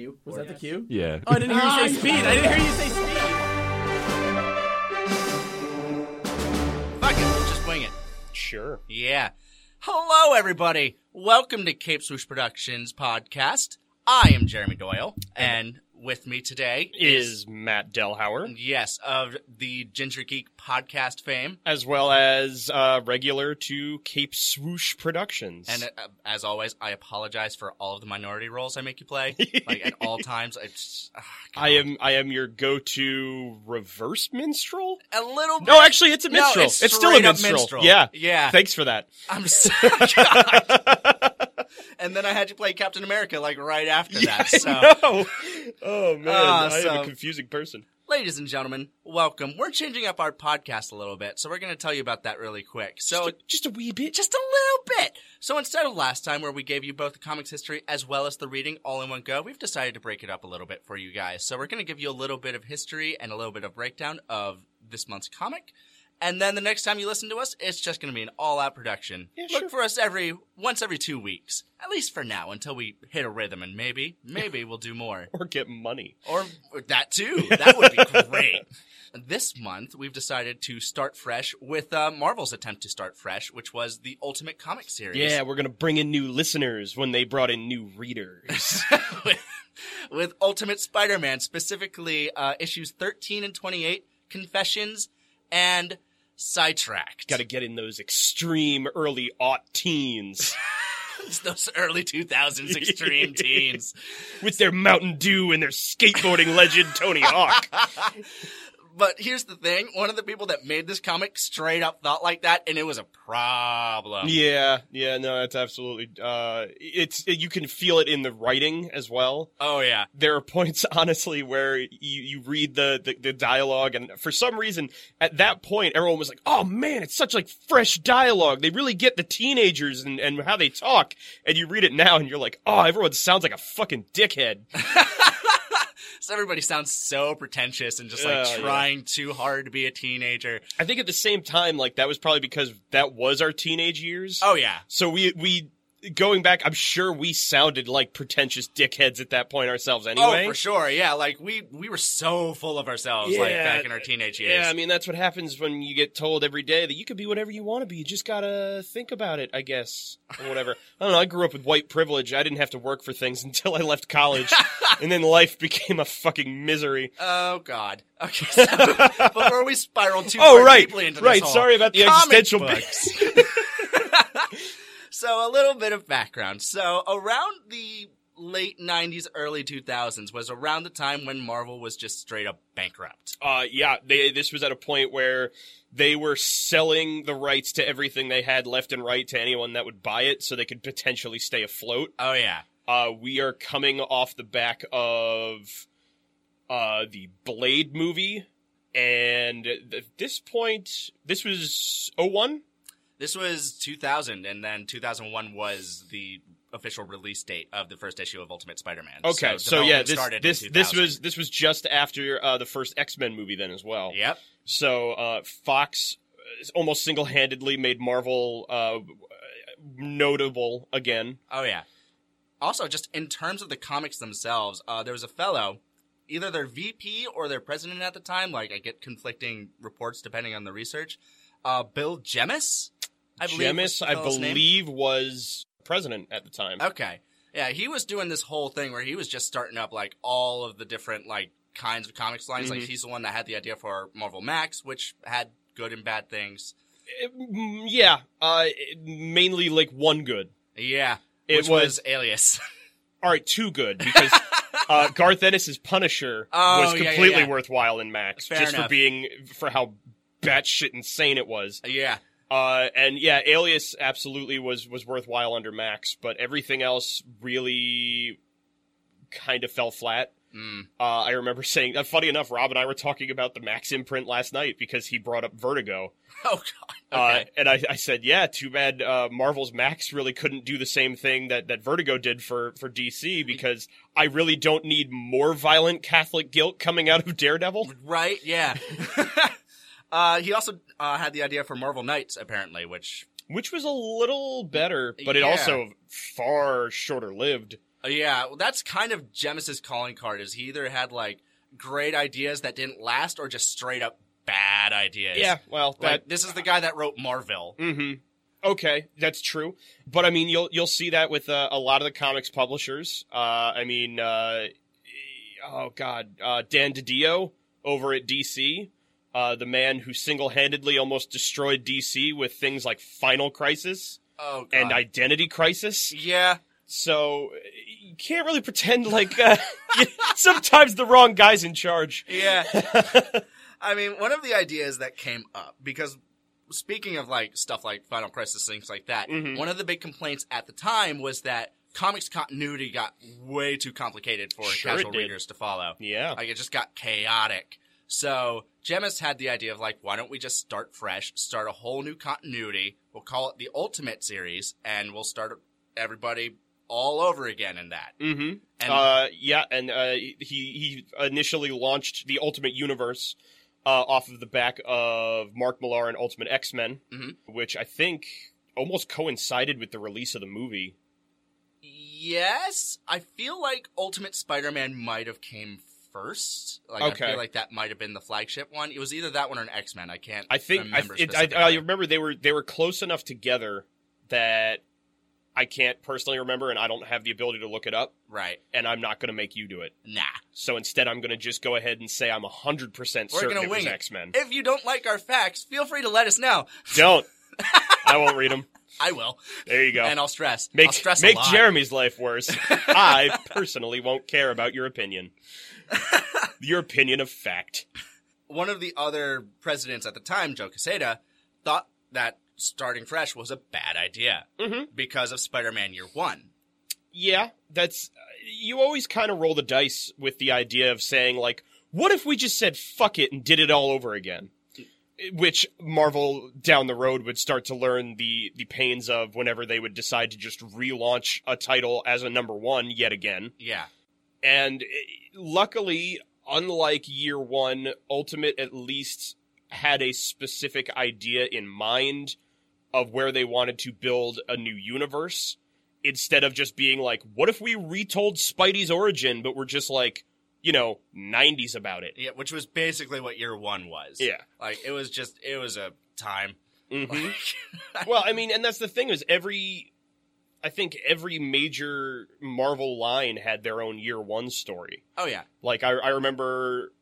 cue? Was that the cue? Yeah. Oh, I didn't hear you say speed. I didn't hear you say speed. Fuck it, we'll just wing it. Sure. Yeah. Hello, everybody. Welcome to Cape Swoosh Productions podcast. I am Jeremy Doyle, and with me today Is Matt Delhauer, yes, of the Ginger Geek podcast fame, as well as uh, regular to Cape Swoosh Productions. and uh, as always, I apologize for all of the minority roles I make you play. like at all times, it's ah, God. I am I am your go-to reverse minstrel. a little. Bit, No, actually, it's a No, minstrel. it's still a minstrel. minstrel. Yeah. Yeah. Thanks for that. I'm so. And then I had you play Captain America like right after that. So. no. Oh man, Ah, I am a confusing person. Ladies and gentlemen, welcome. We're changing up our podcast a little bit, so we're going to tell you about that really quick. So, just, a, just a wee bit. just a little bit. So, instead of last time where we gave you both the comics history as well as the reading all in one go, we've decided to break it up a little bit for you guys. So, we're going to give you a little bit of history and a little bit of breakdown of this month's comic. And then the next time you listen to us, it's just going to be an all-out production. Yeah, Look sure. for us every once every two weeks, at least for now, until we hit a rhythm, and maybe, maybe we'll do more. or get money. Or or that too. That would be great. This month, we've decided to start fresh with uh, Marvel's attempt to start fresh, which was the Ultimate Comic series. Yeah, we're gonna bring in new listeners when they brought in new readers. with, with Ultimate Spider-Man, specifically uh, issues 13 and 28, Confessions, and Sidetracked. Got to get in those extreme early aught teens those early 2000s extreme teens. with their Mountain Dew and their skateboarding legend Tony Hawk. But here's the thing: one of the people that made this comic straight up thought like that, and it was a problem. Yeah, yeah, no, it's absolutely. Uh, it's you can feel it in the writing as well. Oh yeah. There are points, honestly, where you, you read the, the the dialogue, and for some reason, at that point, everyone was like, "Oh man, it's such like fresh dialogue. They really get the teenagers and and how they talk." And you read it now, and you're like, "Oh, everyone sounds like a fucking dickhead." So everybody sounds so pretentious and just like yeah. trying too hard to be a teenager. I think at the same time, like that was probably because that was our teenage years. Oh yeah. So we we going back, I'm sure we sounded like pretentious dickheads at that point ourselves oh, anyway. Oh, for sure. Yeah, like we we were so full of ourselves like back in our teenage years. Yeah, I mean that's what happens when you get told every day that you can be whatever you want to be. You just gotta think about it, I guess, or whatever. I don't know. I grew up with white privilege. I didn't have to work for things until I left college, and then life became a fucking misery. oh God. Okay. So before we spiral too Oh far right, deeply into right. this hole, Sorry about the comic existential books. So a little bit of background. So around the late 90s early 2000s was around the time when Marvel was just straight up bankrupt. Uh, yeah, they, this was at a point where they were selling the rights to everything they had left and right to anyone that would buy it, so they could potentially stay afloat. Oh yeah. Uh, we are coming off the back of uh, the Blade movie, and at this point, this was 01? This was 2000, and then 2001 was the official release date of the first issue of Ultimate Spider-Man. Okay, so, yeah, this this this was this was just after uh, the first X Men movie then as well. Yep. So uh, Fox almost single handedly made Marvel uh, notable again. Oh yeah. Also, just in terms of the comics themselves, uh, there was a fellow, either their VP or their president at the time. Like I get conflicting reports depending on the research. Uh, Bill Jemas, I believe. Jemas, I name. believe, was president at the time. Okay. Yeah, he was doing this whole thing where he was just starting up like all of the different like kinds of comics lines. Like Mhm. he's the one that had the idea for Marvel Max, which had good and bad things. Mm, yeah, uh, mainly like one good. Yeah. It was- was Alias. All right, two good because uh, Garth Ennis's Punisher Oh, was yeah, yeah, completely yeah. worthwhile in Max, Fair just for being for how batshit insane it was. yeah. Uh, and yeah, Alias absolutely was was worthwhile under Max, but everything else really kind of fell flat. Mm. Uh, I remember saying, uh, funny enough, Rob and I were talking about the Max imprint last night because he brought up Vertigo. Oh god. Uh, and I, I said, yeah, too bad uh, Marvel's Max really couldn't do the same thing that, that Vertigo did for, for DC because I really don't need more violent Catholic guilt coming out of Daredevil. right? Yeah. uh, he also uh, had the idea for Marvel Knights, apparently, which Which was a little better, but it Yeah. also far shorter lived. Uh, yeah, well, that's kind of Jemas's calling card. Is he either had like great ideas that didn't last, or just straight up bad ideas? Yeah, well, that Like, this is the guy that wrote Marvel. hmm Okay, that's true. But I mean, you'll you'll see that with uh, a lot of the comics publishers. Uh, I mean, uh, oh god, uh, Dan DiDio over at DC, uh, the man who single handedly almost destroyed DC with things like Final Crisis Oh, and Identity Crisis. yeah, So you can't really pretend like uh, sometimes the wrong guy's in charge. yeah. I mean, one of the ideas that came up because speaking of like stuff like Final Crisis, things like that, Mhm. one of the big complaints at the time was that comics continuity got way too complicated for Sure casual readers to follow. yeah. Like it just got chaotic. So Jemas had the idea of like, why don't we just start fresh, start a whole new continuity? We'll call it the Ultimate Series, and we'll start everybody all over again in that. Mm-hmm. And Uh, yeah, and uh, he he initially launched the Ultimate Universe uh, off of the back of Mark Millar and Ultimate X Men, Mhm. which I think almost coincided with the release of the movie. yes, I feel like Ultimate Spider-Man might have came first. Like I feel like that might have been the flagship one. It was either that one or an X-Men. I can't. I think I, remember it, I. I remember they were they were close enough together that I can't personally remember, and I don't have the ability to look it up, right. and I'm not going to make you do it. Nah. So instead, I'm going to just go ahead and say I'm hundred percent certain it was. X Men. If you don't like our facts, feel free to let us know. Don't. I won't read them. I will, There you go. and I'll stress. Make I'll stress make a lot. Jeremy's life worse. I personally won't care about your opinion. your opinion of fact. one of the other presidents at the time, Joe Quesada, thought that starting fresh was a bad idea Mhm. because of Spider-Man Year One. Yeah, that's you always kind of roll the dice with the idea of saying like, what if we just said fuck it and did it all over again? Which Marvel down the road would start to learn the the pains of whenever they would decide to just relaunch a title as a number one yet again. Yeah, And eh, luckily, unlike year one, Ultimate at least had a specific idea in mind of where they wanted to build a new universe instead of just being like, what if we retold Spidey's origin, but we're just like, you know, 90s about it? yeah, which was basically what Year One was. Yeah. like it was just it was a time. hmm well, I mean, and that's the thing is every. I think every major Marvel line had their own year one story. oh yeah, Like I, I remember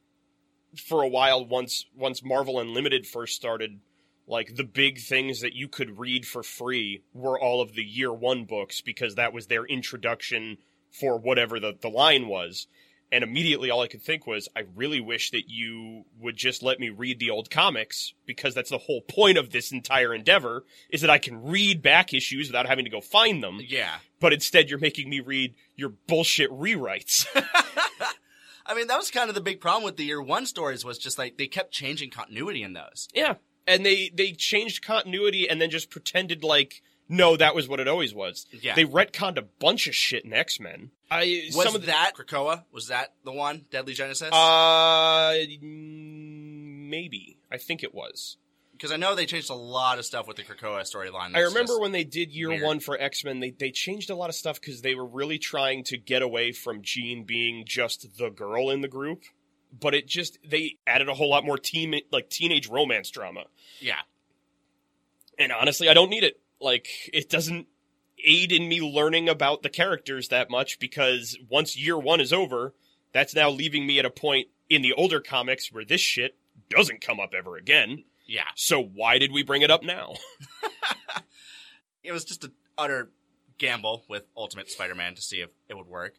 for a while once once Marvel Unlimited first started, like the big things that you could read for free were all of the year one books because that was their introduction for whatever the, the line was. And immediately all I could think was, I really wish that you would just let me read the old comics because that's the whole point of this entire endeavor is that I can read back issues without having to go find them. yeah. But instead you're making me read your bullshit rewrites. I mean, that was kind of the big problem with the Year One stories was just like they kept changing continuity in those. Yeah. And they they changed continuity and then just pretended like no, that was what it always was. Yeah. They retconned a bunch of shit in X Men. I Was some of the, that Krakoa? Was that the one? Deadly Genesis? uh maybe I think it was. Because I know they changed a lot of stuff with the Krakoa storyline. I remember when they did year weird. one for X Men, they they changed a lot of stuff because they were really trying to get away from Jean being just the girl in the group. But it just they added a whole lot more teen like teenage romance drama. Yeah. and honestly, I don't need it. Like, it doesn't aid in me learning about the characters that much because once year one is over, that's now leaving me at a point in the older comics where this shit doesn't come up ever again. Yeah. So why did we bring it up now? It was just an utter gamble with Ultimate Spider-Man to see if it would work.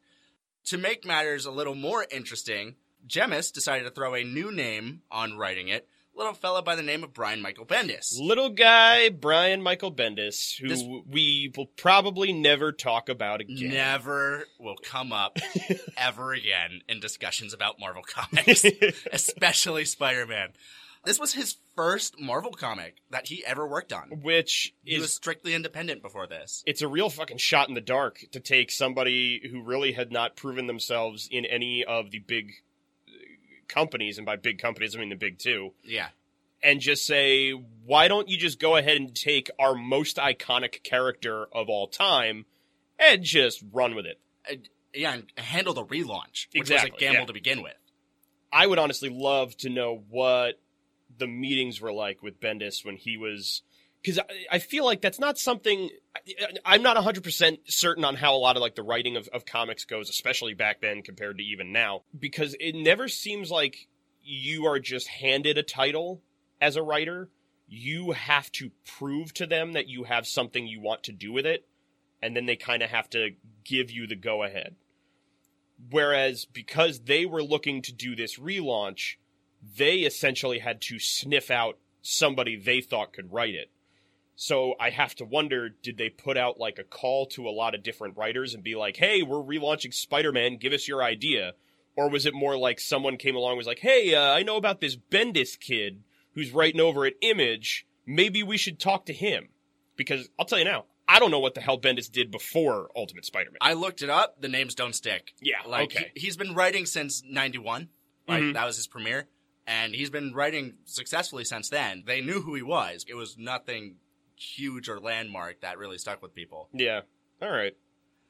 To make matters a little more interesting, Jemas decided to throw a new name on writing it. Little fella by the name of Brian Michael Bendis. Little guy Brian Michael Bendis, who This- we will probably never talk about again. Never will come up ever again in discussions about Marvel comics, especially Spider-Man. This was his first Marvel comic that he ever worked on. Which He is was strictly independent before this. it's a real fucking shot in the dark to take somebody who really had not proven themselves in any of the big companies, and by big companies I mean the big two, Yeah. and just say, why don't you just go ahead and take our most iconic character of all time and just run with it? And yeah, and handle the relaunch, which was a gamble yeah. to begin with. I would honestly love to know what the meetings were like with Bendis when he was because I, I feel like that's not something I'm not 100% certain on how a lot of like the writing of, of comics goes, especially back then compared to even now, because it never seems like you are just handed a title as a writer. You have to prove to them that you have something you want to do with it, and then they kind of have to give you the go ahead. Whereas because they were looking to do this relaunch, they essentially had to sniff out somebody they thought could write it. So I have to wonder did they put out like a call to a lot of different writers and be like, hey, we're relaunching Spider Man, give us your idea? Or was it more like someone came along and was like, hey, uh, I know about this Bendis kid who's writing over at Image. Maybe we should talk to him. Because I'll tell you now, I don't know what the hell Bendis did before Ultimate Spider Man. I looked it up. The names don't stick. Yeah, like okay. he, has been writing since '91. Like Mhm. that was his premiere, and he's been writing successfully since then. They knew who he was. It was nothing huge or landmark that really stuck with people. Yeah. All right.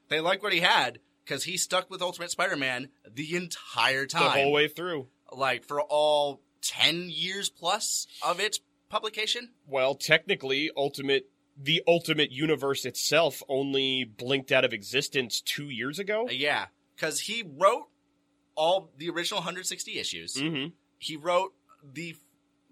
They liked what he had because he stuck with Ultimate Spider-Man the entire time, The whole way through. like for all ten years plus of its publication. Well, technically, Ultimate the Ultimate Universe itself only blinked out of existence two years ago. Uh, yeah, because he wrote all the original 160 issues. Mm-hmm. He wrote the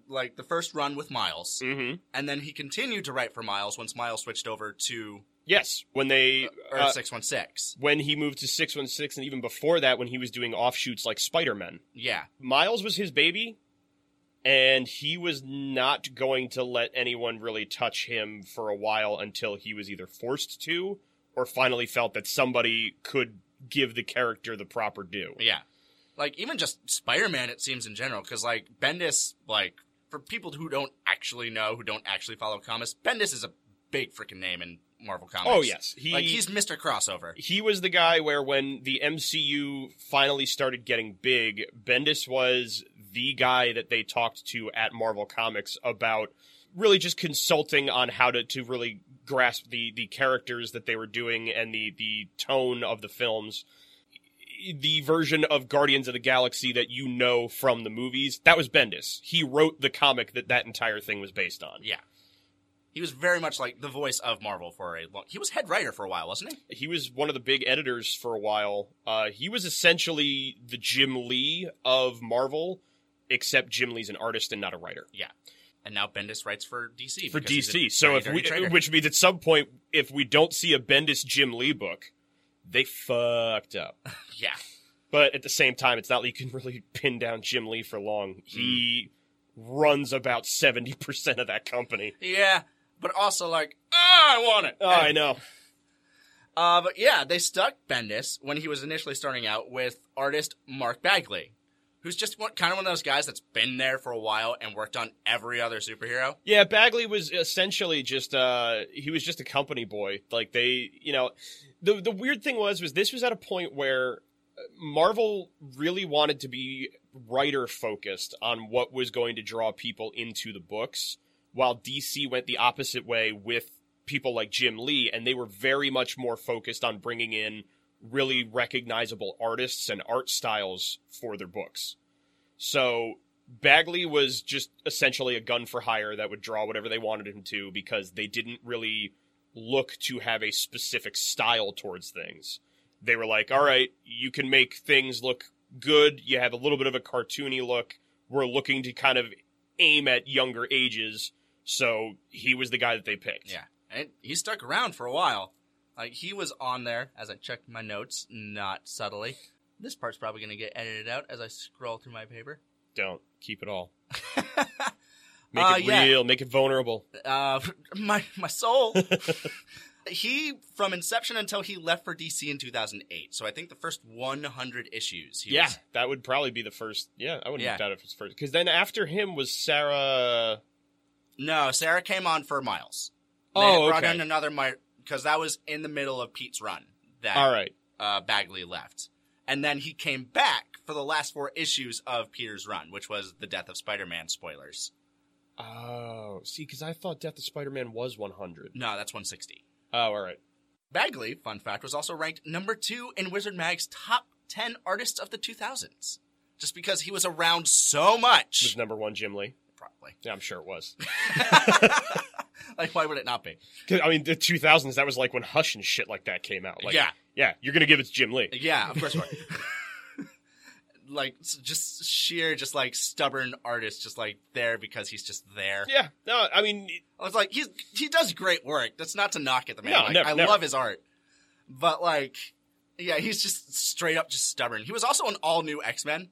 like the first run with Miles, Mm-hmm. and then he continued to write for Miles once Miles switched over to Yes, when they Earth uh, 616. when he moved to six one six, and even before that, when he was doing offshoots like Spider Man, Yeah, Miles was his baby, and he was not going to let anyone really touch him for a while until he was either forced to or finally felt that somebody could give the character the proper due. yeah. Like even just Spider-Man, it seems in general, because like Bendis, like for people who don't actually know, who don't actually follow comics, Bendis is a big freaking name in Marvel Comics. Oh yes, he like he's Mr. Crossover. he was the guy where when the MCU finally started getting big, Bendis was the guy that they talked to at Marvel Comics about really just consulting on how to, to really grasp the, the characters that they were doing and the, the tone of the films. The version of Guardians of the Galaxy that you know from the movies, that was Bendis. He wrote the comic that that entire thing was based on. Yeah. He was very much like the voice of Marvel for a long. He was head writer for a while, wasn't he? he was one of the big editors for a while. Uh, he was essentially the Jim Lee of Marvel, except Jim Lee's an artist and not a writer Yeah. And now Bendis writes for DC. for because he's a DC. So if we, which means at some point, if we don't see a Bendis Jim Lee book, they fucked up. yeah, But at the same time, it's not like you can really pin down Jim Lee for long. He runs about seventy percent of that company. yeah, but also like, ah, I want it. Oh, I know. Uh, but yeah, they stuck Bendis when he was initially starting out with artist Mark Bagley, who's just one, kind of one of those guys that's been there for a while and worked on every other superhero. Yeah, Bagley was essentially just uh he was just a company boy. Like they, you know, the the weird thing was was this was at a point where uh, Marvel really wanted to be writer focused on what was going to draw people into the books, while DC went the opposite way with people like Jim Lee and they were very much more focused on bringing in really recognizable artists and art styles for their books. So Bagley was just essentially a gun for hire that would draw whatever they wanted him to because they didn't really look to have a specific style towards things. They were like, all right, you can make things look good. You have a little bit of a cartoony look. We're looking to kind of aim at younger ages. So he was the guy that they picked. Yeah, and he stuck around for a while. Like he was on there as I checked my notes, not subtly. This part's probably going to get edited out as I scroll through my paper. Don't keep it all. Make Uh, it yeah. real. Make it vulnerable. Uh, my my soul. he from inception until he left for DC in 2008. So I think the first 100 issues. He yeah, was, that would probably be the first. Yeah, I wouldn't Yeah. doubt if it's first. Because then after him was Sara. no, Sara came on for Miles. They Oh, brought okay. in another because that was in the middle of Pete's run that All right. uh, Bagley left, and then he came back for the last four issues of Peter's run, which was the death of Spider-Man spoilers. Oh, see, because I thought Death of Spider Man was 100. No, that's 160. Oh, all right. Bagley, fun fact, was also ranked number two in Wizard Mag's top 10 artists of the 2000s. Just because he was around so much. It Was number one Jim Lee? Probably. Yeah, I'm sure it was. like, why would it not be? I mean, the 2000s, that was like when Hush and shit like that came out. Like, Yeah. Yeah, you're going to give it to Jim Lee. Yeah, of course you are. like, just sheer, just like stubborn artist, just like there because he's just there. Yeah, no, I mean, I was like, he's he does great work. That's not to knock at the man. No, Like, never, I never. love his art, but like, yeah, he's just straight up just stubborn. He was also an all new X Men,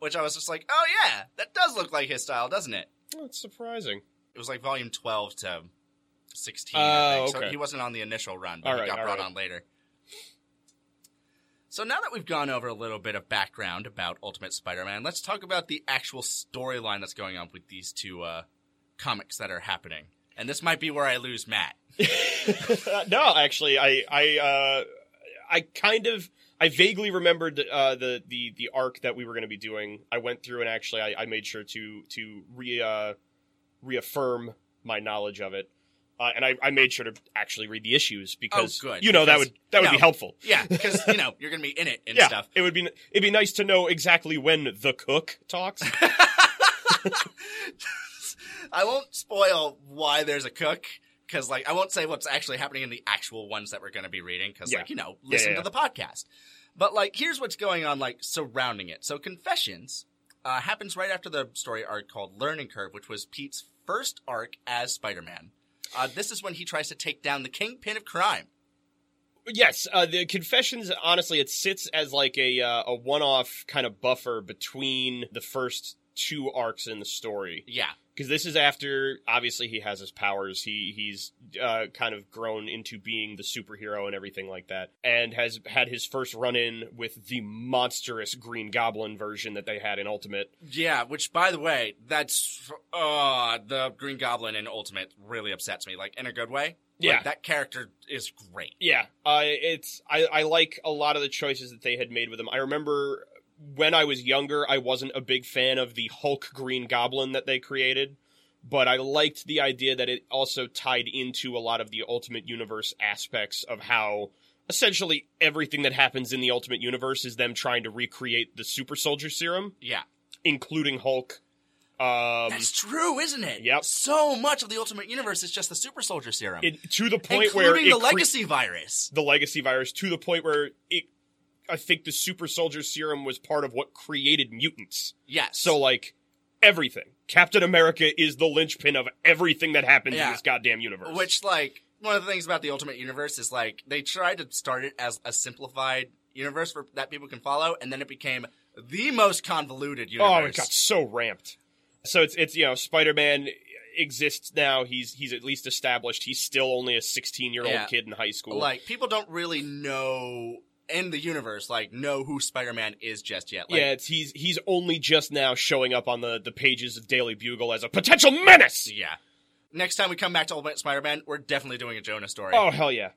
which I was just like, oh yeah, that does look like his style, doesn't it? that's surprising. It was like volume twelve to sixteen. Oh, I think. So okay. he wasn't on the initial run, but All he right, got brought right. on later. So now that we've gone over a little bit of background about Ultimate Spider-Man, let's talk about the actual storyline that's going on with these two uh, comics that are happening. And this might be where I lose Matt. no, actually, I, I, uh, I kind of, I vaguely remembered uh, the the the arc that we were going to be doing. I went through and actually, I, I made sure to to re uh, reaffirm my knowledge of it. Uh, and I, I made sure to actually read the issues because Oh, you know that would that would no. be helpful. Yeah, because you know you're gonna be in it and yeah, stuff. it would be it'd be nice to know exactly when the cook talks. I won't spoil why there's a cook because, like, I won't say what's actually happening in the actual ones that we're going to be reading because, Yeah. like, you know, Yeah, listen yeah, to the podcast. But like, here's what's going on, like, surrounding it. So, Confessions uh, happens right after the story arc called Learning Curve, which was Pete's first arc as Spider-Man. Uh, this is when he tries to take down the kingpin of crime. Yes, uh, the confessions. Honestly, it sits as like a uh, a one off kind of buffer between the first two arcs in the story Yeah, because this is after obviously he has his powers. He he's uh, kind of grown into being the superhero and everything like that, and has had his first run in with the monstrous Green Goblin version that they had in Ultimate. yeah. Which, by the way, that's uh the Green Goblin in Ultimate really upsets me, like in a good way. Like, Yeah. that character is great. Yeah, uh, it's I, I like a lot of the choices that they had made with him. I remember when I was younger, I wasn't a big fan of the Hulk Green Goblin that they created, but I liked the idea that it also tied into a lot of the Ultimate Universe aspects of how essentially everything that happens in the Ultimate Universe is them trying to recreate the Super Soldier Serum, Yeah. including Hulk. Um, That's true, isn't it? Yep. So much of the Ultimate Universe is just the Super Soldier Serum, it, to the point including where it the cre- Legacy virus. the legacy virus to the point where it I think the super soldier serum was part of what created mutants. Yes. So like everything. Captain America is the linchpin of everything that happens Yeah. in this goddamn universe. which, like, one of the things about the Ultimate Universe is like they tried to start it as a simplified universe for that people can follow, and then it became the most convoluted universe. Oh, it got so ramped. So it's it's you know, Spider Man exists now, he's he's at least established he's still only a sixteen year old Yeah. kid in high school. Like people don't really know in the universe, like, know who Spider-Man is just yet. Like, yeah, it's he's he's only just now showing up on the, the pages of Daily Bugle as a potential menace. yeah. Next time we come back to Ultimate Spider-Man, we're definitely doing a Jonah story. Oh hell yeah.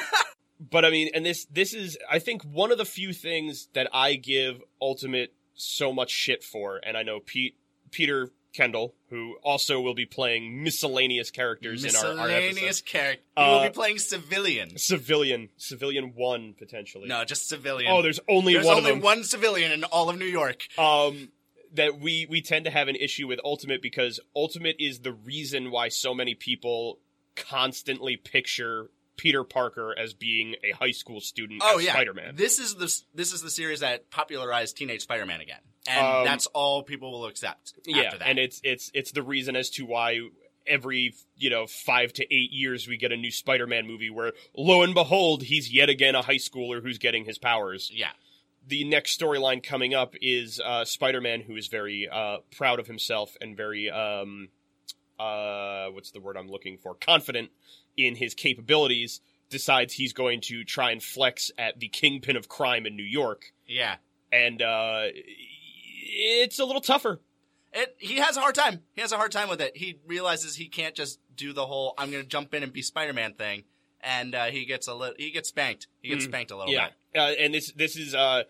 but I mean, and this this is I think one of the few things that I give Ultimate so much shit for, and I know Pete Peter Kendall, who also will be playing miscellaneous characters in our, our Miscellaneous episode. character. He will Uh, be playing civilian. Civilian, civilian one potentially. No, just civilian. Oh, there's only There's one only of them. one civilian in all of New York. um that we we tend to have an issue with ultimate because ultimate is the reason why so many people constantly picture Peter Parker as being a high school student Oh yeah, Spider-Man. This is the this is the series that popularized Teenage Spider-Man again, and Um, that's all people will accept. yeah, after that. and it's it's it's the reason as to why every you know 5 to 8 years we get a new Spider-Man movie where lo and behold he's yet again a high schooler who's getting his powers. yeah, the next storyline coming up is uh, Spider-Man, who is very uh, proud of himself and very um, uh, what's the word I'm looking for? Confident in his capabilities. Decides he's going to try and flex at the kingpin of crime in New York, yeah. and uh, it's a little tougher. It, he has a hard time. He has a hard time with it. He realizes he can't just do the whole "I'm going to jump in and be Spider-Man" thing, and uh, he gets a little. He gets spanked. He gets Mm, spanked a little Yeah, bit. uh, and this this is uh,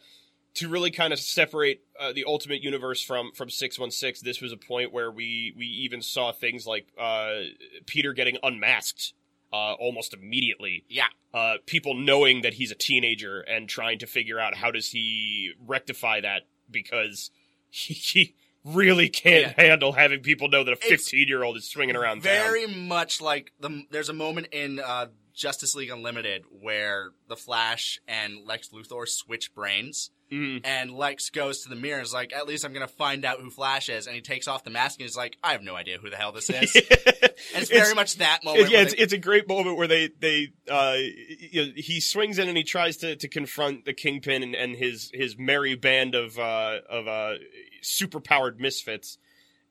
to really kind of separate uh, the Ultimate Universe from from six one six. This was a point where we we even saw things like uh, Peter getting unmasked uh, almost immediately. Yeah. Uh, people knowing that he's a teenager and trying to figure out how does he rectify that because he, really can't handle having people know that a 15 year old is swinging around town. Very much like the there's a moment in uh, Justice League Unlimited where the Flash and Lex Luthor switch brains, Mhm. and Lex goes to the mirror and is like, "At least I'm gonna find out who Flash is," and he takes off the mask and he's like, "I have no idea who the hell this is." and it's very much that moment. Yeah, it's, they- it's a great moment where they they uh, you know, he swings in and he tries to, to confront the kingpin and, and his his merry band of uh, of uh, super powered misfits,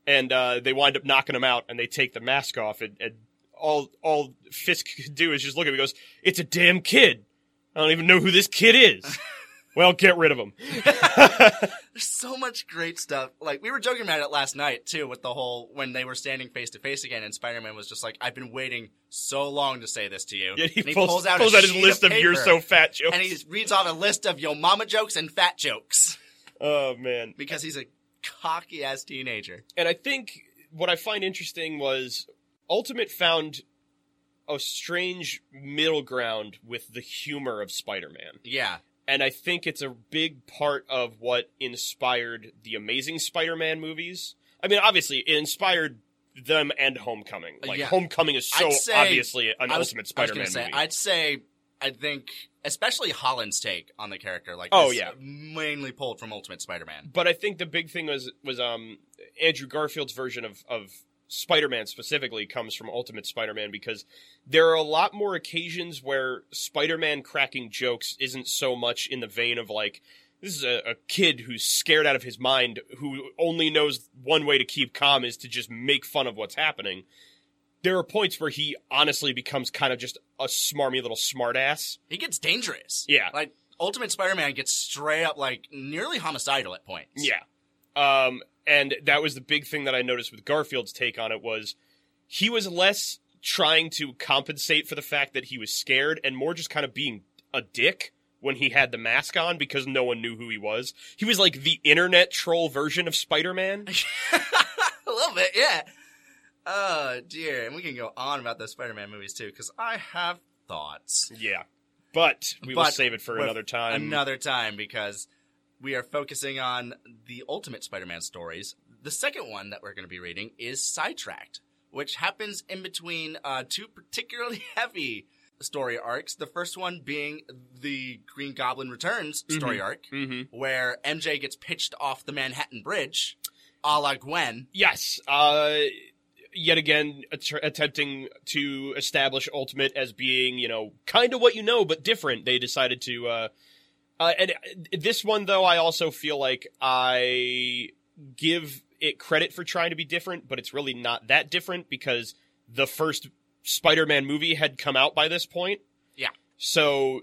and uh, they wind up knocking him out and they take the mask off and, and all all Fisk could do is just look at him and goes, "It's a damn kid. I don't even know who this kid is." well, get rid of them. There's so much great stuff. Like we were joking about it last night too, with the whole when they were standing face to face again, and Spider-Man was just like, "I've been waiting so long to say this to you." Yeah, he, and pulls, out, pulls a out his list of, "You're so fat" jokes. and he reads off a list of yo mama jokes and fat jokes oh man. because he's a cocky ass teenager. and I think what I find interesting was Ultimate found a strange middle ground with the humor of Spider-Man. Yeah, And I think it's a big part of what inspired the Amazing Spider-Man movies. I mean, obviously, it inspired them and Homecoming. Like, Yeah. Homecoming is so say- obviously an was, Ultimate Spider-Man say, movie. I'd say, I think, especially Holland's take on the character, like, Oh, yeah. mainly pulled from Ultimate Spider-Man. but I think the big thing was was um Andrew Garfield's version of of Spider-Man specifically comes from Ultimate Spider-Man because there are a lot more occasions where Spider-Man cracking jokes isn't so much in the vein of like this is a, a kid who's scared out of his mind who only knows one way to keep calm is to just make fun of what's happening. There are points where he honestly becomes kind of just a smarmy little smartass. He gets dangerous. Yeah. like Ultimate Spider-Man gets straight up like nearly homicidal at points. Yeah. Um, and that was the big thing that I noticed with Garfield's take on it was he was less trying to compensate for the fact that he was scared and more just kind of being a dick when he had the mask on because no one knew who he was. He was like the internet troll version of Spider-Man. a little bit, yeah. Oh dear, and we can go on about those Spider-Man movies too, because I have thoughts. yeah. But we will save it for another time. Another time, because we are focusing on the Ultimate Spider-Man stories. The second one that we're going to be reading is Sidetracked, which happens in between uh, two particularly heavy story arcs. The first one being the Green Goblin Returns story arc, Mm-hmm. where MJ gets pitched off the Manhattan Bridge, a la Gwen. Yes. Uh, yet again, att- attempting to establish Ultimate as being, you know, kind of what you know, but different. They decided to. Uh, uh, and uh, this one, though, I also feel like I give it credit for trying to be different, but it's really not that different because the first Spider-Man movie had come out by this point. Yeah. So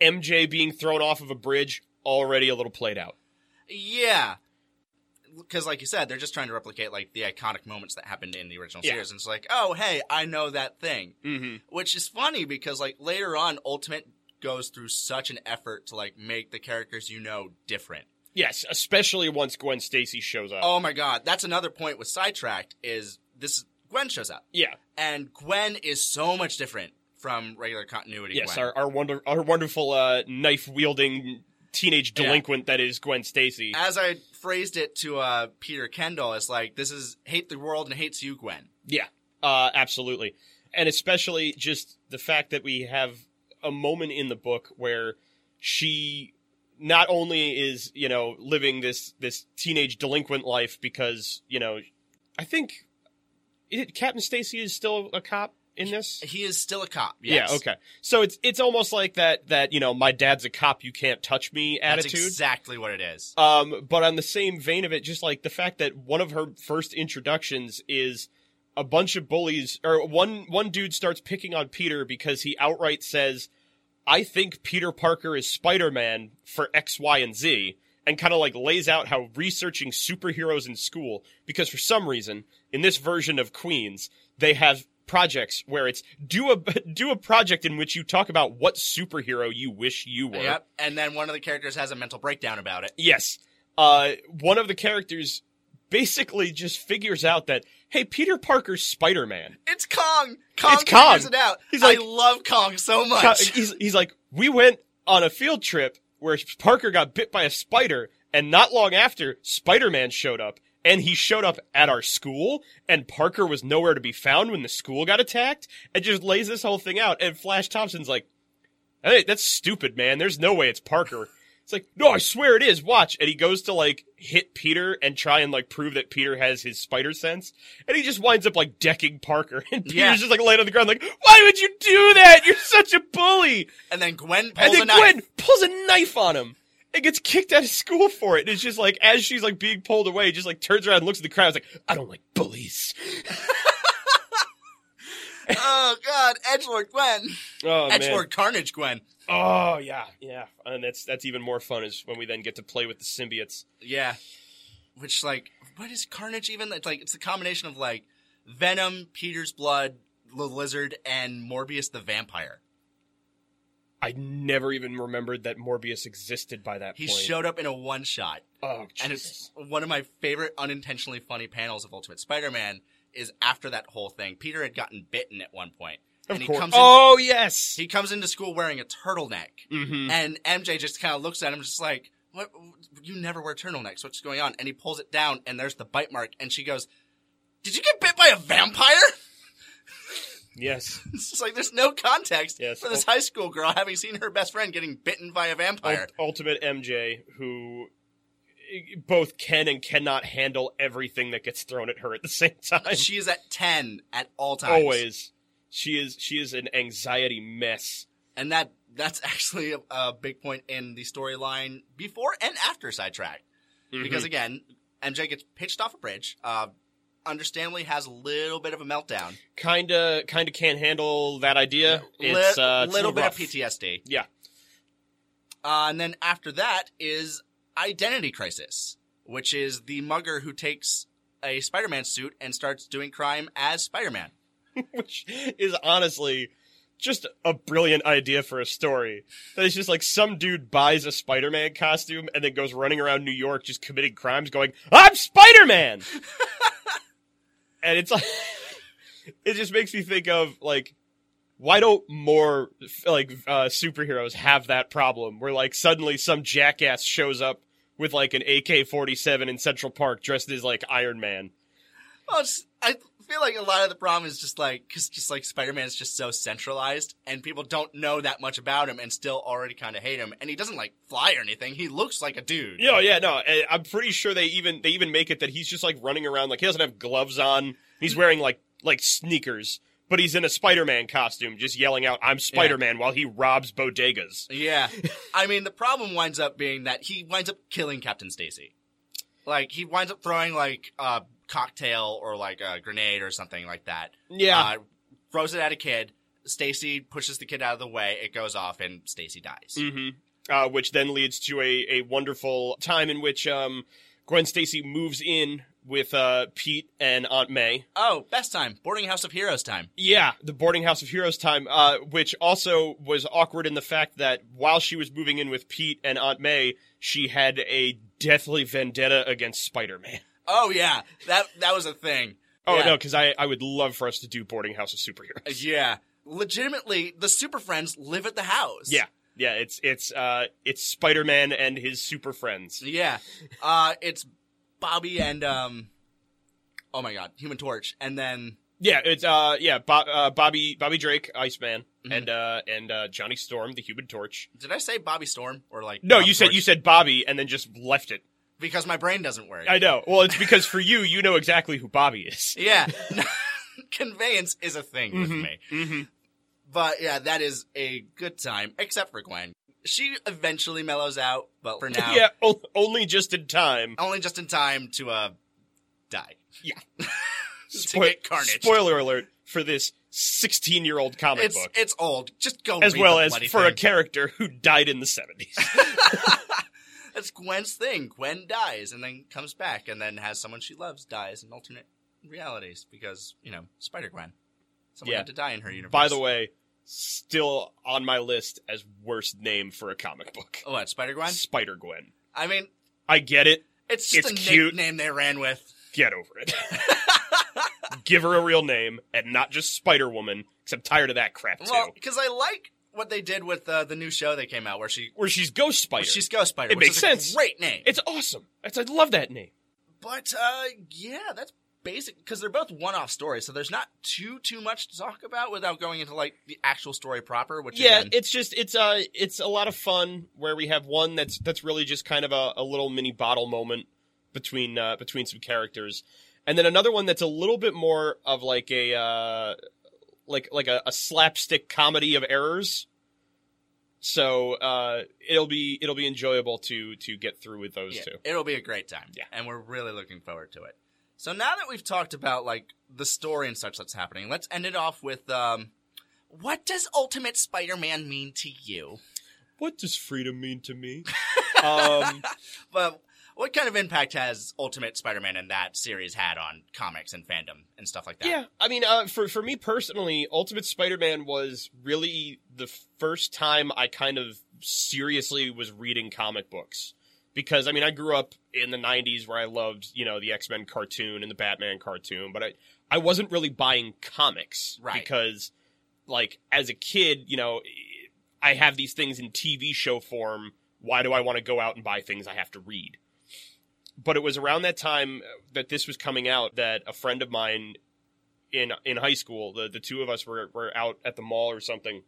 MJ being thrown off of a bridge already a little played out. Yeah. Because, like you said, they're just trying to replicate like the iconic moments that happened in the original Yeah. series, and it's like, oh, hey, I know that thing, Mm-hmm. which is funny because like later on, Ultimate goes through such an effort to like make the characters you know different. Yes, especially once Gwen Stacy shows up. Oh my god, that's another point with Sidetracked is this Gwen shows up, Yeah. and Gwen is so much different from regular continuity. Yes, Gwen. our our, wonder, our wonderful uh, knife wielding teenage Yeah. delinquent that is Gwen Stacy. As I phrased it to uh, Peter Kendall, it's like this is hate the world and hates you, Gwen. Yeah, uh, absolutely, and especially just the fact that we have a moment in the book where she not only is you know living this this teenage delinquent life because you know I think it, Captain Stacy is still a cop in this. He is still a cop. Yes. Yeah, okay. So it's it's almost like that that you know my dad's a cop, you can't touch me That's attitude. exactly what it is. Um, but on the same vein of it, just like the fact that one of her first introductions is a bunch of bullies, or one one dude starts picking on Peter because he outright says, "I think Peter Parker is Spider Man for X, Y, and Z," and kind of like lays out how researching superheroes in school, because for some reason in this version of Queens they have projects where it's do a do a project in which you talk about what superhero you wish you were. Yep. And then one of the characters has a mental breakdown about it. Yes. Uh, one of the characters basically just figures out that hey, Peter Parker's Spider Man. It's Kong. Kong It's Kong. figures it out. He's like- I love Kong so much. He's he's like, we went on a field trip where Parker got bit by a spider, and not long after, Spider Man showed up. And he showed up at our school, and Parker was nowhere to be found when the school got attacked, and just lays this whole thing out. And Flash Thompson's like, Hey, that's stupid, man. There's no way it's Parker. It's like, no, I swear it is. Watch. And he goes to like hit Peter and try and like prove that Peter has his spider sense. And he just winds up like decking Parker. And Peter's Yeah. just like laying on the ground like, why would you do that? You're such a bully. and then Gwen And pulls then a knife. Gwen pulls a knife on him and gets kicked out of school for it. And it's just like, as she's like being pulled away, just like turns around and looks at the crowd. It's like, I don't like bullies. oh God, Edgelord Gwen. Oh, man. Edgelord Carnage Gwen. Oh, yeah. Yeah. And that's, that's even more fun is when we then get to play with the symbiotes. Yeah. Which like what is Carnage even? It's like it's a combination of like Venom, Peter's blood, the lizard, and Morbius the vampire. I never even remembered that Morbius existed by that He point. showed up in a one shot. oh, And it's one of my favorite unintentionally funny panels of Ultimate Spider-Man is after that whole thing. Peter had gotten bitten at one point. Of and he course. comes in oh, yes. he comes into school wearing a turtleneck. hmm And MJ just kind of looks at him just like, "What you never wear turtlenecks. What's going on?" And he pulls it down and there's the bite mark and she goes, "Did you get bit by a vampire?" Yes. It's like there's no context Yes. for this high school girl having seen her best friend getting bitten by a vampire. Ult- Ultimate MJ, who both can and cannot handle everything that gets thrown at her at the same time. she is at 10 at all times. Always. She is she is an anxiety mess. And that that's actually a, a big point in the storyline before and after Sidetrack. Mm-hmm. Because again, MJ gets pitched off a bridge, uh, understandably has a little bit of a meltdown. kinda kinda can't handle that idea. It's Li- uh, a little bit rough. of PTSD. Yeah. Uh, and then after that is Identity Crisis, which is the mugger who takes a Spider-Man suit and starts doing crime as Spider-Man. Which is honestly just a brilliant idea for a story. That it's just like some dude buys a Spider-Man costume and then goes running around New York just committing crimes going, I'm Spider-Man! and it's like, it just makes me think of like, why don't more like uh, superheroes have that problem where like suddenly some jackass shows up with like an AK-47 in Central Park dressed as like Iron Man? Well, I feel like a lot of the problem is just like because just like Spider-Man is just so centralized, and people don't know that much about him, and still already kind of hate him. And he doesn't like fly or anything. He looks like a dude. Yeah, yeah, no. I'm pretty sure they even they even make it that he's just like running around like he doesn't have gloves on. He's wearing like like sneakers, but he's in a Spider-Man costume, just yelling out "I'm Spider-Man" while he robs bodegas. Yeah. I mean, the problem winds up being that he winds up killing Captain Stacy. Like, he winds up throwing, like, a cocktail or, like, a grenade or something like that. Yeah, Uh, throws it at a kid. Stacy pushes the kid out of the way. It goes off, and Stacy dies. hmm uh, which then leads to a a wonderful time in which um Gwen Stacy moves in with uh Pete and Aunt May. Oh, best time. Boarding House of Heroes time. Yeah, the boarding house of heroes time, uh, which also was awkward in the fact that while she was moving in with Pete and Aunt May, she had a deathly vendetta against Spider-Man. Oh, yeah. That that was a thing. Oh Yeah. no, because I, I would love for us to do boarding house of superheroes. Yeah. Legitimately, the Super Friends live at the house. Yeah, yeah, it's it's uh it's Spider-Man and his super friends. Yeah. Uh, it's Bobby and, um, oh my god, Human Torch. And then Yeah, it's uh yeah uh, Bobby Bobby Drake, Iceman, Mhm. and uh and uh, Johnny Storm, the Human Torch. Did I say Bobby Storm or like? No, Bobby you said Torch? you said Bobby and then just left it. Because my brain doesn't work. I know. Well, it's because for you, you know exactly who Bobby is. yeah, conveyance is a thing with Mhm. me. Mm-hmm. But yeah, that is a good time, except for Gwen. She eventually mellows out, but for now, Yeah, o- only just in time. only just in time to uh die. Yeah. to Spoil- get carnage. Spoiler alert for this 16 year old comic It's book, it's old. Just go as well as for a character who died in the 70s. That's Gwen's thing. Gwen dies and then comes back and then has someone she loves dies in alternate realities because, you know, Spider Gwen. Someone Yeah. had to die in her universe. By the way, still on my list as worst name for a comic book. Oh, what, Spider Gwen? Spider Gwen. I mean, I get it. it's just It's a cute. name they ran with. Get over it. Give her a real name and not just Spider Woman. Because I'm tired of that crap too. Well, because I like what they did with uh, the new show they came out, where she Where she's Ghost Spider. she's Ghost Spider. It makes sense. Great name. It's awesome. It's, I love that name. But uh, yeah, that's basic because they're both one-off stories, so there's not too too much to talk about without going into like the actual story proper. Which yeah, again, it's just it's uh it's a lot of fun where we have one that's that's really just kind of a, a little mini bottle moment between uh, between some characters, and then another one that's a little bit more of like a uh, like like a, a slapstick comedy of errors. So uh, it'll be it'll be enjoyable to to get through with those yeah, two. it'll be a great time. Yeah. and we're really looking forward to it. So now that we've talked about like the story and such that's happening, let's end it off with um, what does Ultimate Spider-Man mean to you? What does freedom mean to me? um, Well, what kind of impact has Ultimate Spider-Man and that series had on comics and fandom and stuff like that? Yeah, I mean, uh, for for me personally, Ultimate Spider-Man was really the first time I kind of seriously was reading comic books. Because I mean, I grew up in the '90s where I loved, you know, the X-Men cartoon and the Batman cartoon, but I I wasn't really buying comics Right. because, like, as a kid, you know, I have these things in TV show form. Why do I want to go out and buy things I have to read? But it was around that time that this was coming out that a friend of mine in in high school, the the two of us were were out at the mall or something,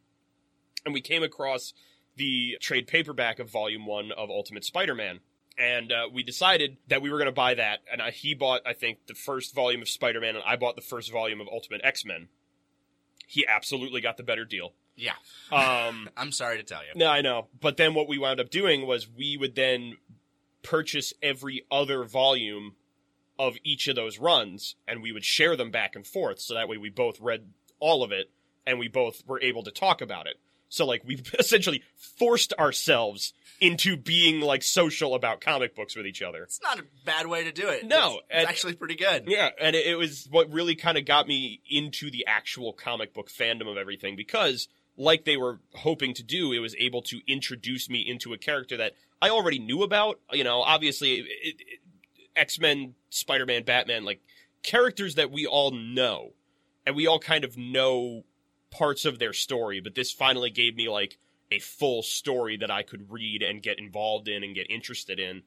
and we came across the trade paperback of Volume One of Ultimate Spider-Man. And uh, we decided that we were going to buy that. And uh, he bought, I think, the first volume of Spider-Man, and I bought the first volume of Ultimate X-Men. He absolutely got the better deal. yeah. Um, I'm sorry to tell you. no, I know. But then what we wound up doing was we would then purchase every other volume of each of those runs and we would share them back and forth. So that way we both read all of it and we both were able to talk about it. So like we essentially forced ourselves into being like social about comic books with each other. It's not a bad way to do it. No, it's, and- actually pretty good. Yeah, and it, it was what really kind of got me into the actual comic book fandom of everything because, like they were hoping to do, it was able to introduce me into a character that I already knew about. You know, obviously, X Men, Spider Man, Batman, like characters that we all know, and we all kind of know parts of their story. But this finally gave me like a full story that I could read and get involved in and get interested in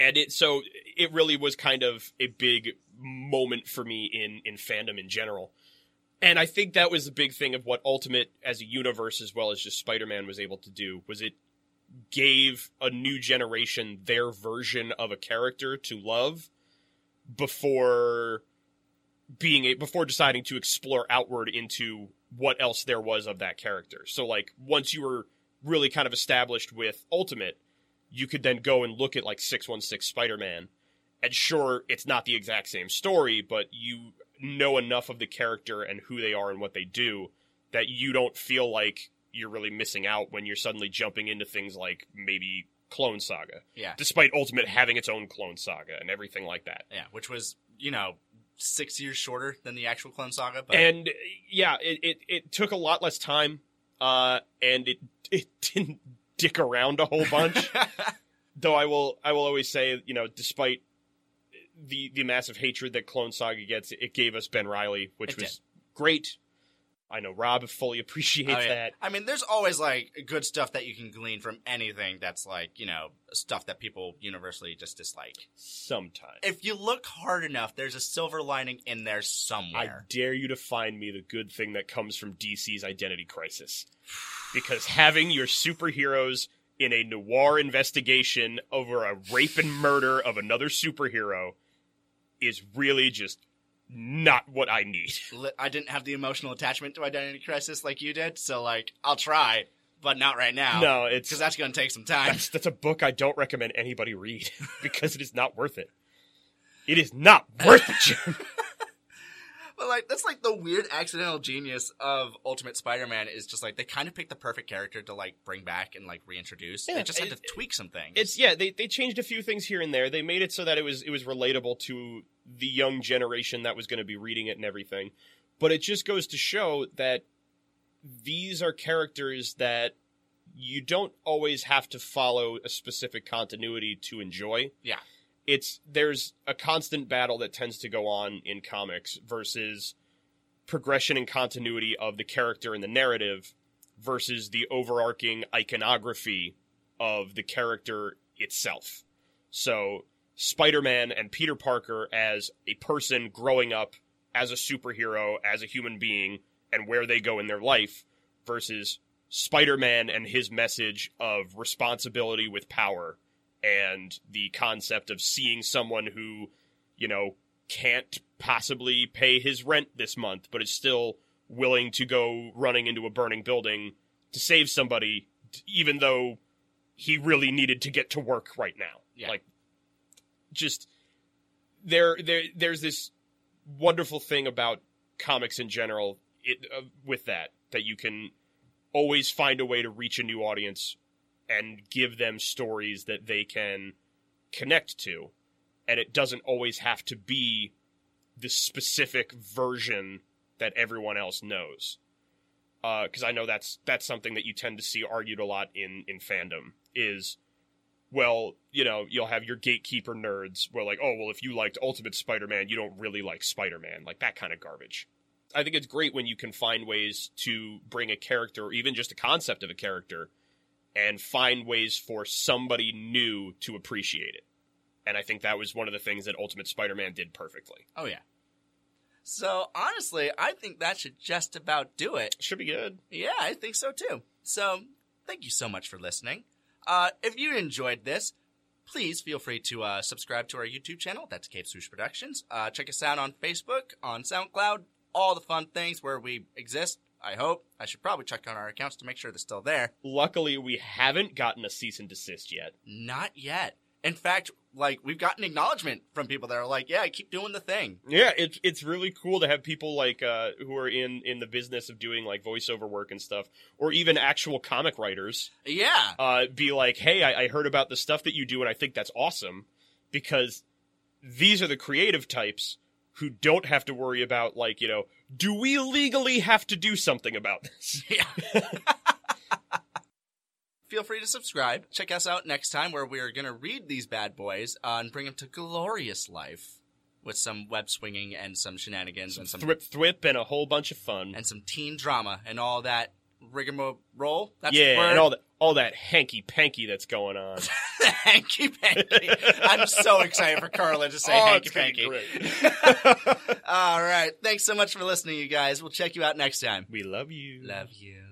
and it so it really was kind of a big moment for me in in fandom in general and i think that was the big thing of what ultimate as a universe as well as just spider-man was able to do was it gave a new generation their version of a character to love before being a, before deciding to explore outward into what else there was of that character. So like once you were really kind of established with ultimate you could then go and look at like 616 Spider-Man. And sure it's not the exact same story but you know enough of the character and who they are and what they do that you don't feel like you're really missing out when you're suddenly jumping into things like maybe Clone Saga Yeah. despite Ultimate having its own Clone Saga and everything like that Yeah, which was, you know, six years shorter than the actual Clone Saga. But and yeah it, it, it took a lot less time uh, and it it didn't dick around a whole bunch though I will I will always say you know despite the the massive hatred that Clone Saga gets, it gave us Ben Reilly, which It was great. I know Rob fully appreciates Oh, yeah. that. I mean, there's always like good stuff that you can glean from anything that's like, you know, stuff that people universally just dislike. Sometimes If you look hard enough, there's a silver lining in there somewhere. I dare you to find me the good thing that comes from DC's Identity Crisis, because having your superheroes in a noir investigation over a rape and murder of another superhero is really just not what I need. I didn't have the emotional attachment to Identity Crisis like you did, so like I'll try, but not right now. No, it's because that's going to take some time. That's, that's a book I don't recommend anybody read because it is not worth it. It is not worth it, Jim. But like that's like the weird accidental genius of Ultimate Spider-Man is just like they kind of picked the perfect character to like bring back and like reintroduce. Yeah, they just had it- to tweak some things. It's yeah, they they changed a few things here and there. They made it so that it was it was relatable to the young generation that was going to be reading it and everything. But it just goes to show that these are characters that you don't always have to follow a specific continuity to enjoy. Yeah. it's there's a constant battle that tends to go on in comics versus progression and continuity of the character and the narrative versus the overarching iconography of the character itself. So, Spider Man and Peter Parker as a person growing up as a superhero, as a human being, and where they go in their life versus Spider Man and his message of responsibility with power and the concept of seeing someone who, you know, can't possibly pay his rent this month, but is still willing to go running into a burning building to save somebody, even though he really needed to get to work right now. Yeah. Like, just there, there, there's this wonderful thing about comics in general. It, uh, with that, that you can always find a way to reach a new audience and give them stories that they can connect to. And it doesn't always have to be the specific version that everyone else knows. Because I know that's that's something that you tend to see argued a lot in in fandom is, well, you know, you'll have your gatekeeper nerds where like, oh, well, if you liked Ultimate Spider-Man, you don't really like Spider-Man, like that kind of garbage. I think it's great when you can find ways to bring a character, or even just a concept of a character, and find ways for somebody new to appreciate it. And I think that was one of the things that Ultimate Spider-Man did perfectly. Oh yeah. So honestly, I think that should just about do it. Should be good. Yeah, I think so too. So thank you so much for listening. Uh, if you enjoyed this, please feel free to uh, subscribe to our YouTube channel. That's Cape Swoosh Productions. Uh, check us out on Facebook, on SoundCloud, all the fun things where we exist. I hope. I should probably check on our accounts to make sure they're still there. Luckily, we haven't gotten a cease and desist yet. Not yet. In fact, like we've gotten acknowledgement from people that are like, "Yeah, I keep doing the thing." Yeah, it's it's really cool to have people like uh, who are in in the business of doing like voiceover work and stuff, or even actual comic writers, Yeah, uh, be like, "Hey, I, I heard about the stuff that you do, and I think that's awesome," because these are the creative types who don't have to worry about like you know, do we legally have to do something about this? Yeah. Feel free to subscribe. Check us out next time where we are going to read these bad boys uh, and bring them to glorious life with some web swinging and some shenanigans and some Thrip thrip and a whole bunch of fun. and some teen drama and all that rigmarole. That's yeah, and all that all that hanky panky that's going on. hanky panky. I'm so excited for Carla to say Oh, hanky it's gonna be panky. all right. Thanks so much for listening, you guys. We'll check you out next time. we love you. Love you.